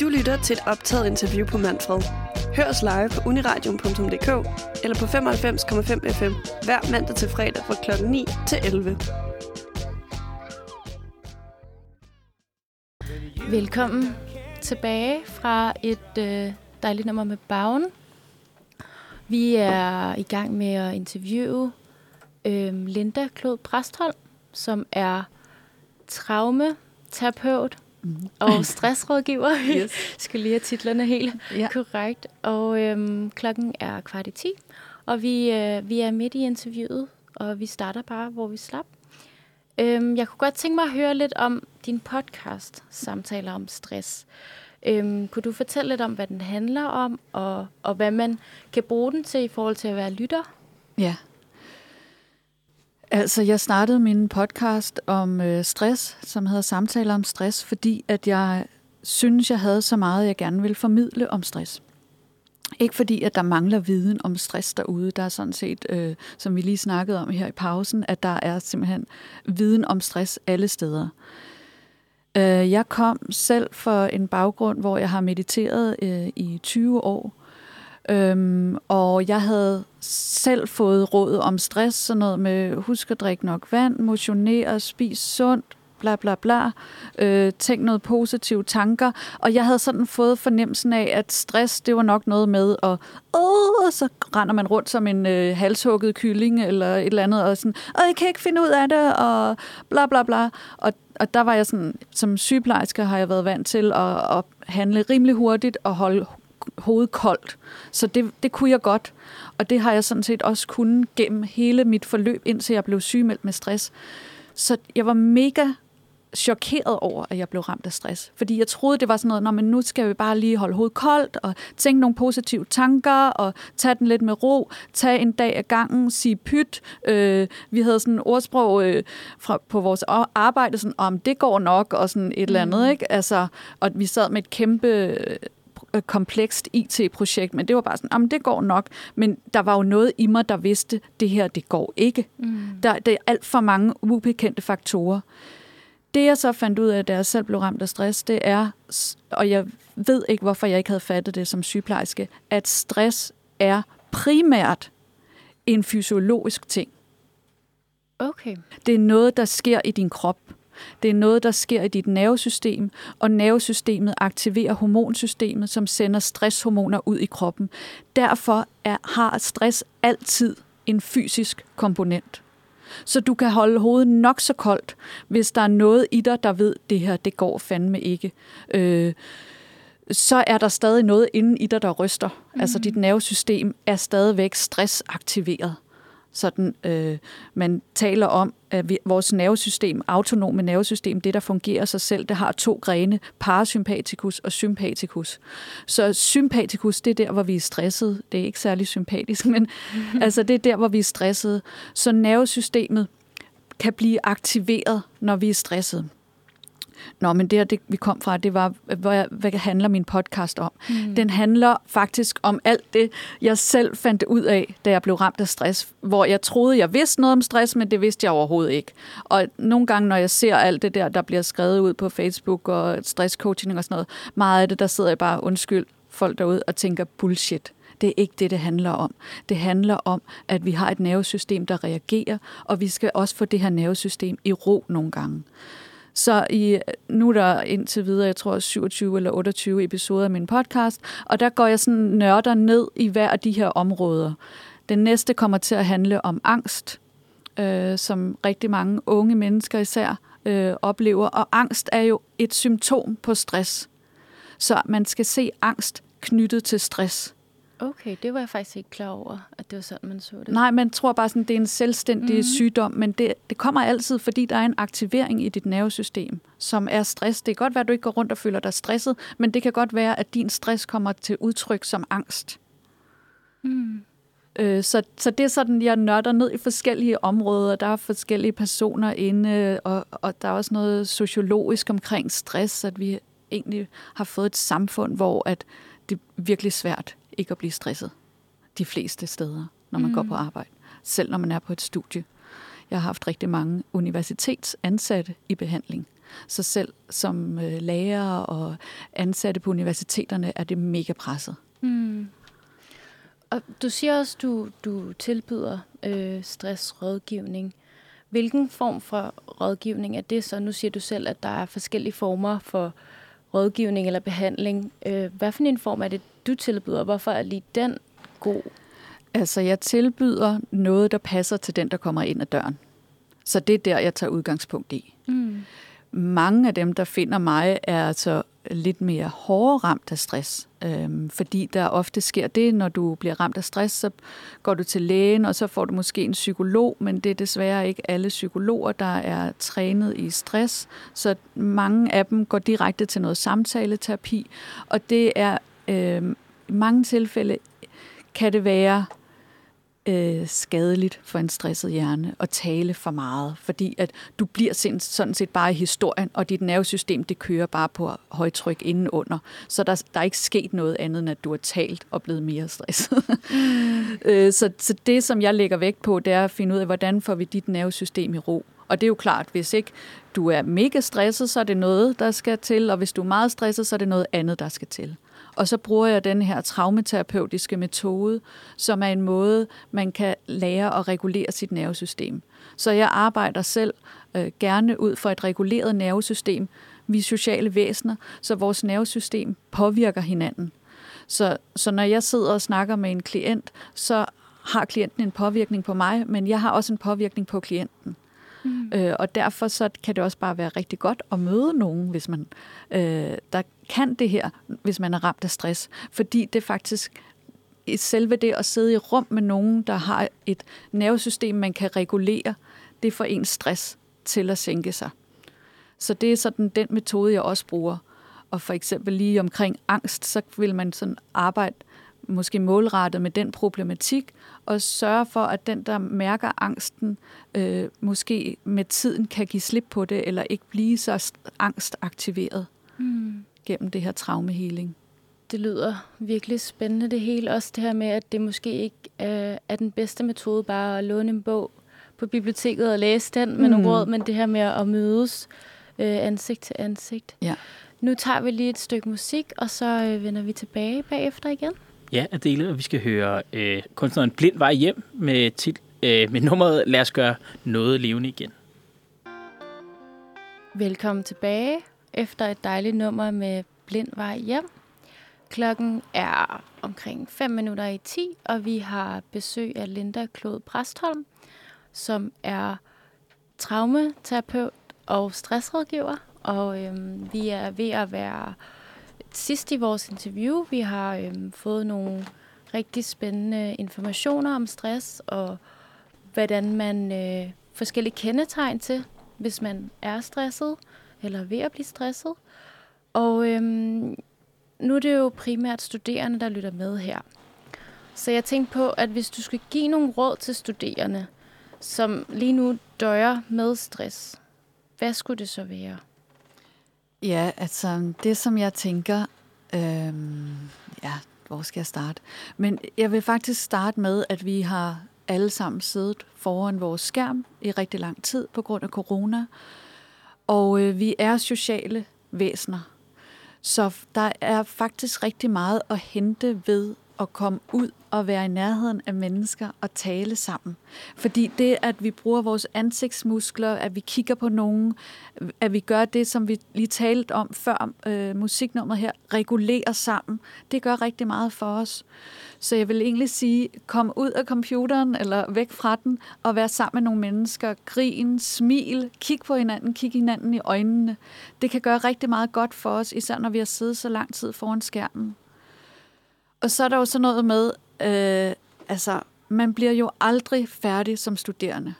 Du lytter til et optaget interview på Manfred. Hør os live på uniradion.dk eller på 95,5 FM hver mandag til fredag fra kl. 9 til 11. Velkommen tilbage fra et øh, dejligt nummer med Bagen. Vi er i gang med at interviewe øh, Linda Klod Præstholm, som er traumaterapeut mm. og stressrådgiver. Yes. skal lige have titlerne helt ja. korrekt. Og øhm, klokken er kvart i ti, og vi, øh, vi er midt i interviewet, og vi starter bare, hvor vi slap. Øhm, jeg kunne godt tænke mig at høre lidt om din podcast, Samtaler om stress. Øhm, kunne du fortælle lidt om, hvad den handler om, og, og hvad man kan bruge den til i forhold til at være lytter? Ja. Altså, jeg startede min podcast om øh, stress, som hedder Samtaler om stress, fordi at jeg synes, jeg havde så meget, jeg gerne vil formidle om stress. Ikke fordi, at der mangler viden om stress derude. Der er sådan set, øh, som vi lige snakkede om her i pausen, at der er simpelthen viden om stress alle steder. Øh, jeg kom selv for en baggrund, hvor jeg har mediteret øh, i 20 år, Øhm, og jeg havde selv fået råd om stress, sådan noget med husk at drikke nok vand, motionere, spis sundt, bla bla bla, øh, tænk noget positive tanker, og jeg havde sådan fået fornemmelsen af, at stress, det var nok noget med, at åh, så render man rundt som en øh, halshugget kylling, eller et eller andet, og sådan, og jeg kan ikke finde ud af det, og bla bla bla, og og der var jeg sådan, som sygeplejerske har jeg været vant til at, at handle rimelig hurtigt og holde hovedet koldt. Så det, det kunne jeg godt. Og det har jeg sådan set også kunnet gennem hele mit forløb, indtil jeg blev sygemeldt med stress. Så jeg var mega chokeret over, at jeg blev ramt af stress. Fordi jeg troede, det var sådan noget, men nu skal vi bare lige holde hovedet koldt, og tænke nogle positive tanker, og tage den lidt med ro, tage en dag ad gangen, sige pyt. Øh, vi havde sådan en ordsprog øh, fra, på vores arbejde, sådan, om det går nok, og sådan et mm. eller andet, mm. ikke? Altså, og vi sad med et kæmpe Øh, komplekst IT-projekt, men det var bare sådan, jamen det går nok. Men der var jo noget i mig, der vidste, det her, det går ikke. Mm. Der, der er alt for mange ubekendte faktorer. Det jeg så fandt ud af, da jeg selv blev ramt af stress, det er, og jeg ved ikke, hvorfor jeg ikke havde fattet det som sygeplejerske, at stress er primært en fysiologisk ting. Okay. Det er noget, der sker i din krop. Det er noget, der sker i dit nervesystem, og nervesystemet aktiverer hormonsystemet, som sender stresshormoner ud i kroppen. Derfor er, har stress altid en fysisk komponent. Så du kan holde hovedet nok så koldt, hvis der er noget i dig, der ved, det her, det går fandme ikke. Øh, så er der stadig noget inden i dig, der ryster. Mm. Altså dit nervesystem er stadigvæk stressaktiveret sådan, øh, man taler om, at vi, vores nervesystem, autonome nervesystem, det der fungerer sig selv, det har to grene, parasympatikus og sympatikus. Så sympatikus, det er der, hvor vi er stresset. Det er ikke særlig sympatisk, men altså det er der, hvor vi er stresset. Så nervesystemet kan blive aktiveret, når vi er stresset. Nå, men det, det vi kom fra, det var, hvad, hvad handler min podcast om? Mm. Den handler faktisk om alt det, jeg selv fandt ud af, da jeg blev ramt af stress, hvor jeg troede, jeg vidste noget om stress, men det vidste jeg overhovedet ikke. Og nogle gange, når jeg ser alt det der, der bliver skrevet ud på Facebook og stresscoaching og sådan noget, meget af det, der sidder jeg bare, undskyld, folk derude og tænker bullshit. Det er ikke det, det handler om. Det handler om, at vi har et nervesystem, der reagerer, og vi skal også få det her nervesystem i ro nogle gange. Så i, nu er der indtil videre, jeg tror 27 eller 28 episoder af min podcast, og der går jeg sådan nørder ned i hver af de her områder. Den næste kommer til at handle om angst, øh, som rigtig mange unge mennesker især øh, oplever. Og angst er jo et symptom på stress. Så man skal se angst knyttet til stress. Okay, det var jeg faktisk ikke klar over, at det var sådan, man så det. Nej, man tror bare sådan, det er en selvstændig mm-hmm. sygdom, men det, det kommer altid, fordi der er en aktivering i dit nervesystem, som er stress. Det kan godt være, at du ikke går rundt og føler dig stresset, men det kan godt være, at din stress kommer til udtryk som angst. Mm. Øh, så, så det er sådan, jeg nørder ned i forskellige områder. Der er forskellige personer inde, og, og der er også noget sociologisk omkring stress, at vi egentlig har fået et samfund, hvor at det er virkelig svært ikke at blive stresset de fleste steder, når man mm. går på arbejde. Selv når man er på et studie. Jeg har haft rigtig mange universitetsansatte i behandling, Så selv som øh, lærer og ansatte på universiteterne er det mega presset. Mm. Og du siger også, du du tilbyder øh, stressrådgivning. Hvilken form for rådgivning er det så? Nu siger du selv, at der er forskellige former for rådgivning eller behandling. Øh, hvad for en form er det, du tilbyder? Hvorfor er lige den god? Altså, jeg tilbyder noget, der passer til den, der kommer ind ad døren. Så det er der, jeg tager udgangspunkt i. Mm. Mange af dem, der finder mig, er altså lidt mere hårdere ramt af stress. Øhm, fordi der ofte sker det, når du bliver ramt af stress, så går du til lægen, og så får du måske en psykolog, men det er desværre ikke alle psykologer, der er trænet i stress. Så mange af dem går direkte til noget samtaleterapi, og det er øhm, i mange tilfælde kan det være øh, skadeligt for en stresset hjerne at tale for meget, fordi at du bliver sådan set bare i historien, og dit nervesystem det kører bare på højtryk indenunder. Så der, der er ikke sket noget andet, end at du har talt og blevet mere stresset. Mm. øh, så, så det, som jeg lægger vægt på, det er at finde ud af, hvordan får vi dit nervesystem i ro. Og det er jo klart, hvis ikke du er mega stresset, så er det noget, der skal til, og hvis du er meget stresset, så er det noget andet, der skal til. Og så bruger jeg den her traumaterapeutiske metode, som er en måde, man kan lære at regulere sit nervesystem. Så jeg arbejder selv øh, gerne ud for et reguleret nervesystem. Vi er sociale væsener, så vores nervesystem påvirker hinanden. Så, så når jeg sidder og snakker med en klient, så har klienten en påvirkning på mig, men jeg har også en påvirkning på klienten. Mm. Øh, og derfor så kan det også bare være rigtig godt at møde nogen, hvis man øh, der kan det her, hvis man er ramt af stress. Fordi det faktisk selve det at sidde i rum med nogen, der har et nervesystem, man kan regulere, det får ens stress til at sænke sig. Så det er sådan den metode, jeg også bruger. Og for eksempel lige omkring angst, så vil man sådan arbejde måske målrettet med den problematik, og sørge for, at den, der mærker angsten, øh, måske med tiden kan give slip på det, eller ikke blive så angstaktiveret mm. gennem det her traumehealing. Det lyder virkelig spændende det hele. Også det her med, at det måske ikke er, er den bedste metode bare at låne en bog på biblioteket og læse den med mm. nogle råd, men det her med at mødes øh, ansigt til ansigt. Ja. Nu tager vi lige et stykke musik, og så øh, vender vi tilbage bagefter igen. Ja, Adele, og vi skal høre øh, kunstneren Blind Vej Hjem med, tit, øh, med nummeret Lad os gøre noget levende igen. Velkommen tilbage efter et dejligt nummer med Blind Vej Hjem. Klokken er omkring 5 minutter i 10, og vi har besøg af Linda Klod Præstholm, som er traumaterapeut og stressrådgiver. Og øhm, vi er ved at være sidst i vores interview. Vi har øhm, fået nogle rigtig spændende informationer om stress og hvordan man øh, forskellige kendetegn til, hvis man er stresset eller ved at blive stresset. Og øhm, nu er det jo primært studerende, der lytter med her. Så jeg tænkte på, at hvis du skulle give nogle råd til studerende, som lige nu døjer med stress, hvad skulle det så være? Ja, altså det som jeg tænker, Øh, ja, hvor skal jeg starte? Men jeg vil faktisk starte med, at vi har alle sammen siddet foran vores skærm i rigtig lang tid på grund af corona. Og øh, vi er sociale væsener. Så der er faktisk rigtig meget at hente ved at komme ud og være i nærheden af mennesker og tale sammen. Fordi det, at vi bruger vores ansigtsmuskler, at vi kigger på nogen, at vi gør det, som vi lige talte om før øh, musiknummeret her, regulerer sammen, det gør rigtig meget for os. Så jeg vil egentlig sige, kom ud af computeren eller væk fra den og vær sammen med nogle mennesker. Grin, smil, kig på hinanden, kig hinanden i øjnene. Det kan gøre rigtig meget godt for os, især når vi har siddet så lang tid foran skærmen. Og så er der jo sådan noget med, øh, altså, man bliver jo aldrig færdig som studerende.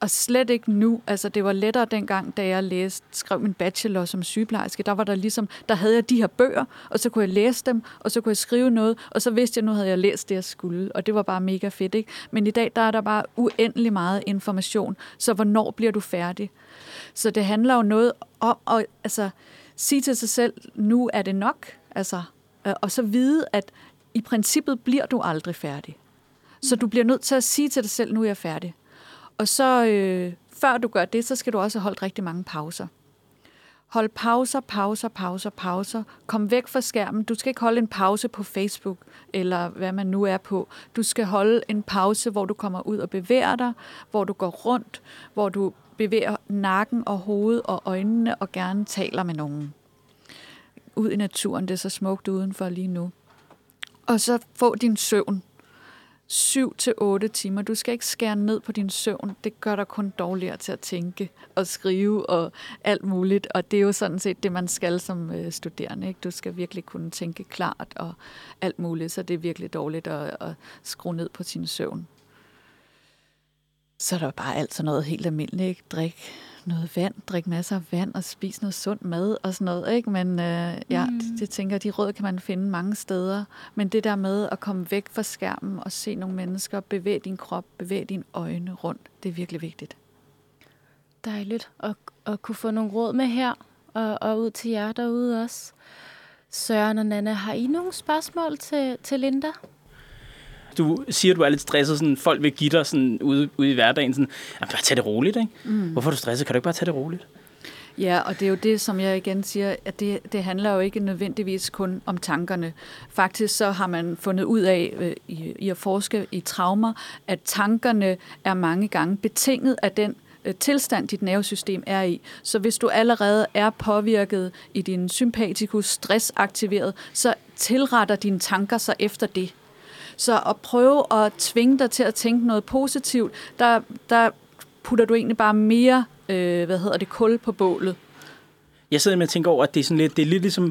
Og slet ikke nu. Altså, det var lettere dengang, da jeg læste, skrev min bachelor som sygeplejerske. Der var der ligesom, der havde jeg de her bøger, og så kunne jeg læse dem, og så kunne jeg skrive noget, og så vidste jeg, nu havde jeg læst det, jeg skulle. Og det var bare mega fedt, ikke? Men i dag, der er der bare uendelig meget information. Så hvornår bliver du færdig? Så det handler jo noget om at altså, sige til sig selv, nu er det nok. Altså, øh, og så vide, at i princippet bliver du aldrig færdig. Så du bliver nødt til at sige til dig selv, nu er jeg færdig. Og så øh, før du gør det, så skal du også holde rigtig mange pauser. Hold pauser, pauser, pauser, pauser. Kom væk fra skærmen. Du skal ikke holde en pause på Facebook, eller hvad man nu er på. Du skal holde en pause, hvor du kommer ud og bevæger dig, hvor du går rundt, hvor du bevæger nakken og hovedet og øjnene og gerne taler med nogen. Ud i naturen, det er så smukt udenfor lige nu. Og så få din søvn. 7 til 8 timer. Du skal ikke skære ned på din søvn. Det gør dig kun dårligere til at tænke og skrive og alt muligt. Og det er jo sådan set det, man skal som øh, studerende. Ikke? Du skal virkelig kunne tænke klart og alt muligt, så det er virkelig dårligt at, at skrue ned på sin søvn. Så er der bare alt sådan noget helt almindeligt. Ikke? Drik noget vand, drik masser af vand og spis noget sundt mad og sådan noget. Ikke? Men øh, ja, mm. det, det tænker de råd kan man finde mange steder. Men det der med at komme væk fra skærmen og se nogle mennesker, bevæge din krop, bevæge dine øjne rundt, det er virkelig vigtigt. Dejligt at, at kunne få nogle råd med her og, og ud til jer derude også. Søren og Nana, har I nogle spørgsmål til, til Linda? Du siger, at du er lidt stresset, sådan, folk vil give dig sådan, ude, ude i hverdagen, sådan, bare tag det roligt, ikke? Mm. Hvorfor er du stresset? Kan du ikke bare tage det roligt? Ja, og det er jo det, som jeg igen siger, at det, det handler jo ikke nødvendigvis kun om tankerne. Faktisk så har man fundet ud af øh, i, i at forske i traumer, at tankerne er mange gange betinget af den øh, tilstand, dit nervesystem er i. Så hvis du allerede er påvirket i din sympatikus, stressaktiveret, så tilretter dine tanker sig efter det. Så at prøve at tvinge dig til at tænke noget positivt, der, der putter du egentlig bare mere, øh, hvad hedder det, kul på bålet. Jeg sidder med at tænke over, at det er sådan lidt, det er lidt ligesom,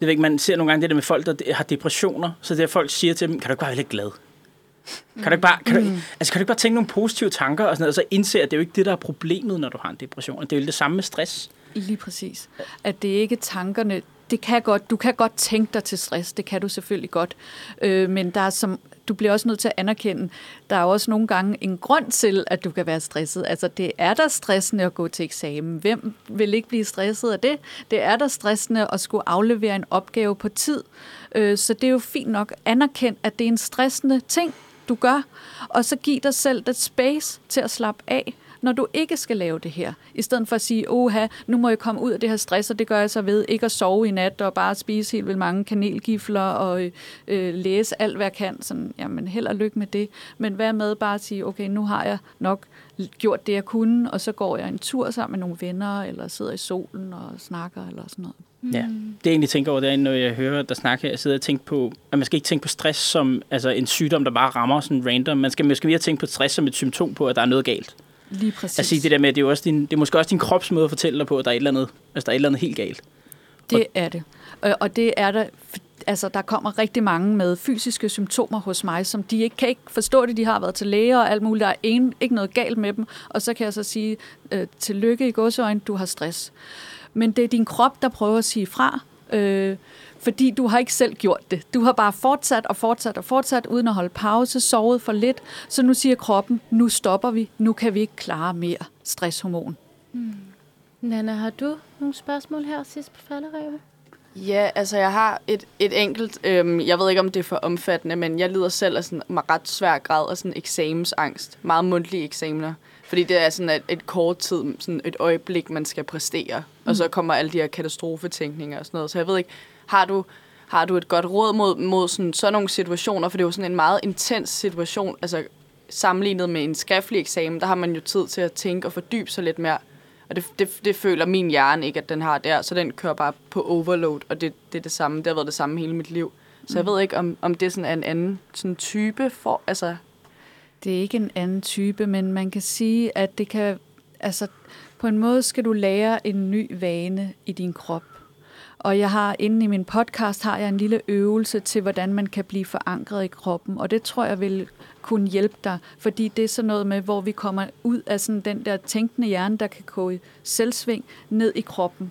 det ved ikke, man ser nogle gange det der med folk, der har depressioner, så det er folk siger til dem, kan du ikke bare være lidt glad? Kan du ikke bare, kan du, mm. altså, kan du ikke bare tænke nogle positive tanker, og, sådan noget, og så indse, at det er jo ikke det, der er problemet, når du har en depression. Det er jo det samme med stress. Lige præcis. At det er ikke tankerne, det kan godt, du kan godt tænke dig til stress, det kan du selvfølgelig godt, øh, men der er som, du bliver også nødt til at anerkende, der er også nogle gange en grund til, at du kan være stresset. Altså, det er der stressende at gå til eksamen. Hvem vil ikke blive stresset af det? Det er der stressende at skulle aflevere en opgave på tid. Øh, så det er jo fint nok anerkendt, at det er en stressende ting, du gør, og så giv dig selv det space til at slappe af når du ikke skal lave det her. I stedet for at sige, oha, nu må jeg komme ud af det her stress, og det gør jeg så ved ikke at sove i nat og bare spise helt vildt mange kanelgifler og øh, læse alt, hvad jeg kan. Sådan, jamen, held og lykke med det. Men hvad med bare at sige, okay, nu har jeg nok gjort det, jeg kunne, og så går jeg en tur sammen med nogle venner, eller sidder i solen og snakker, eller sådan noget. Ja, det jeg egentlig tænker over, det er, når jeg hører der snakker, jeg sidder og tænker på, at man skal ikke tænke på stress som altså en sygdom, der bare rammer sådan random. Man skal måske mere tænke på stress som et symptom på, at der er noget galt. Lige præcis. Altså det der med, at det er, også din, det er måske også din krops måde at fortælle dig på, at der er et eller andet, altså, der er et eller andet helt galt. Det og, er det. Og, og det er der, altså der kommer rigtig mange med fysiske symptomer hos mig, som de ikke kan ikke forstå det, de har været til læger og alt muligt, der er en, ikke noget galt med dem, og så kan jeg så sige, øh, tillykke i godsøjne, du har stress. Men det er din krop, der prøver at sige fra, øh, fordi du har ikke selv gjort det. Du har bare fortsat og fortsat og fortsat, uden at holde pause, sovet for lidt. Så nu siger kroppen, nu stopper vi, nu kan vi ikke klare mere stresshormon. Hmm. Nana, har du nogle spørgsmål her sidst på falderæbet? Ja, altså jeg har et, et enkelt, øhm, jeg ved ikke om det er for omfattende, men jeg lider selv af sådan en ret svær grad af sådan eksamensangst. Meget mundtlige eksamener. Fordi det er sådan et, et kort tid, sådan et øjeblik, man skal præstere. Mm. Og så kommer alle de her katastrofetænkninger og sådan noget. Så jeg ved ikke, har du, har du et godt råd mod, mod sådan, sådan nogle situationer? For det er jo sådan en meget intens situation. Altså sammenlignet med en skriftlig eksamen, der har man jo tid til at tænke og fordybe sig lidt mere. Og det, det, det føler min hjerne ikke, at den har der. Så den kører bare på overload, og det, det er det samme. Det har været det samme hele mit liv. Så jeg mm. ved ikke, om, om det sådan er en anden sådan type for... Altså det er ikke en anden type, men man kan sige, at det kan... Altså, på en måde skal du lære en ny vane i din krop. Og jeg har inde i min podcast har jeg en lille øvelse til, hvordan man kan blive forankret i kroppen. Og det tror jeg vil kunne hjælpe dig, fordi det er sådan noget med, hvor vi kommer ud af sådan den der tænkende hjerne, der kan gå i selvsving ned i kroppen.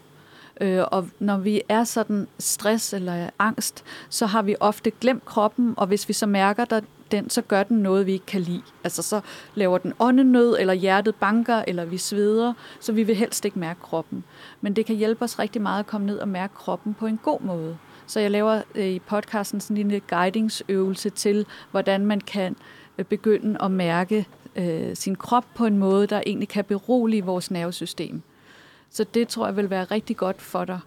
Øh, og når vi er sådan stress eller angst, så har vi ofte glemt kroppen, og hvis vi så mærker, der den, så gør den noget, vi ikke kan lide. Altså så laver den åndenød, eller hjertet banker, eller vi sveder, så vi vil helst ikke mærke kroppen. Men det kan hjælpe os rigtig meget at komme ned og mærke kroppen på en god måde. Så jeg laver øh, i podcasten sådan en lille guidingsøvelse til, hvordan man kan øh, begynde at mærke øh, sin krop på en måde, der egentlig kan berolige vores nervesystem. Så det tror jeg vil være rigtig godt for dig.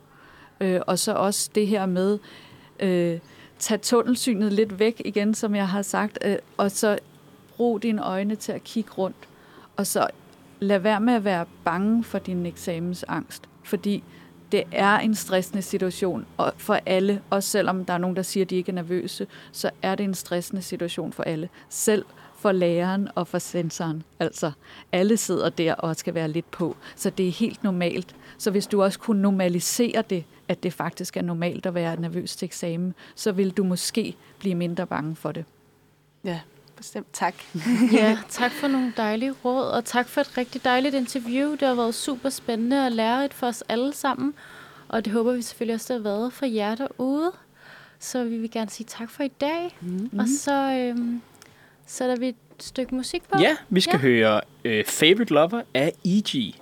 Øh, og så også det her med, øh, tage tunnelsynet lidt væk igen, som jeg har sagt, øh, og så brug dine øjne til at kigge rundt. Og så lad være med at være bange for din eksamensangst, fordi det er en stressende situation for alle, også selvom der er nogen, der siger, at de ikke er nervøse, så er det en stressende situation for alle. Selv for læreren og for sensoren. Altså, alle sidder der og skal være lidt på, så det er helt normalt. Så hvis du også kunne normalisere det, at det faktisk er normalt at være nervøs til eksamen, så vil du måske blive mindre bange for det. Ja, bestemt. Tak. ja, tak for nogle dejlige råd, og tak for et rigtig dejligt interview. Det har været super spændende og lærerigt for os alle sammen, og det håber vi selvfølgelig også, det har været for jer derude. Så vi vil gerne sige tak for i dag, mm-hmm. og så øhm, sætter vi et stykke musik på. Ja, vi skal ja. høre uh, Favorite Lover af E.G.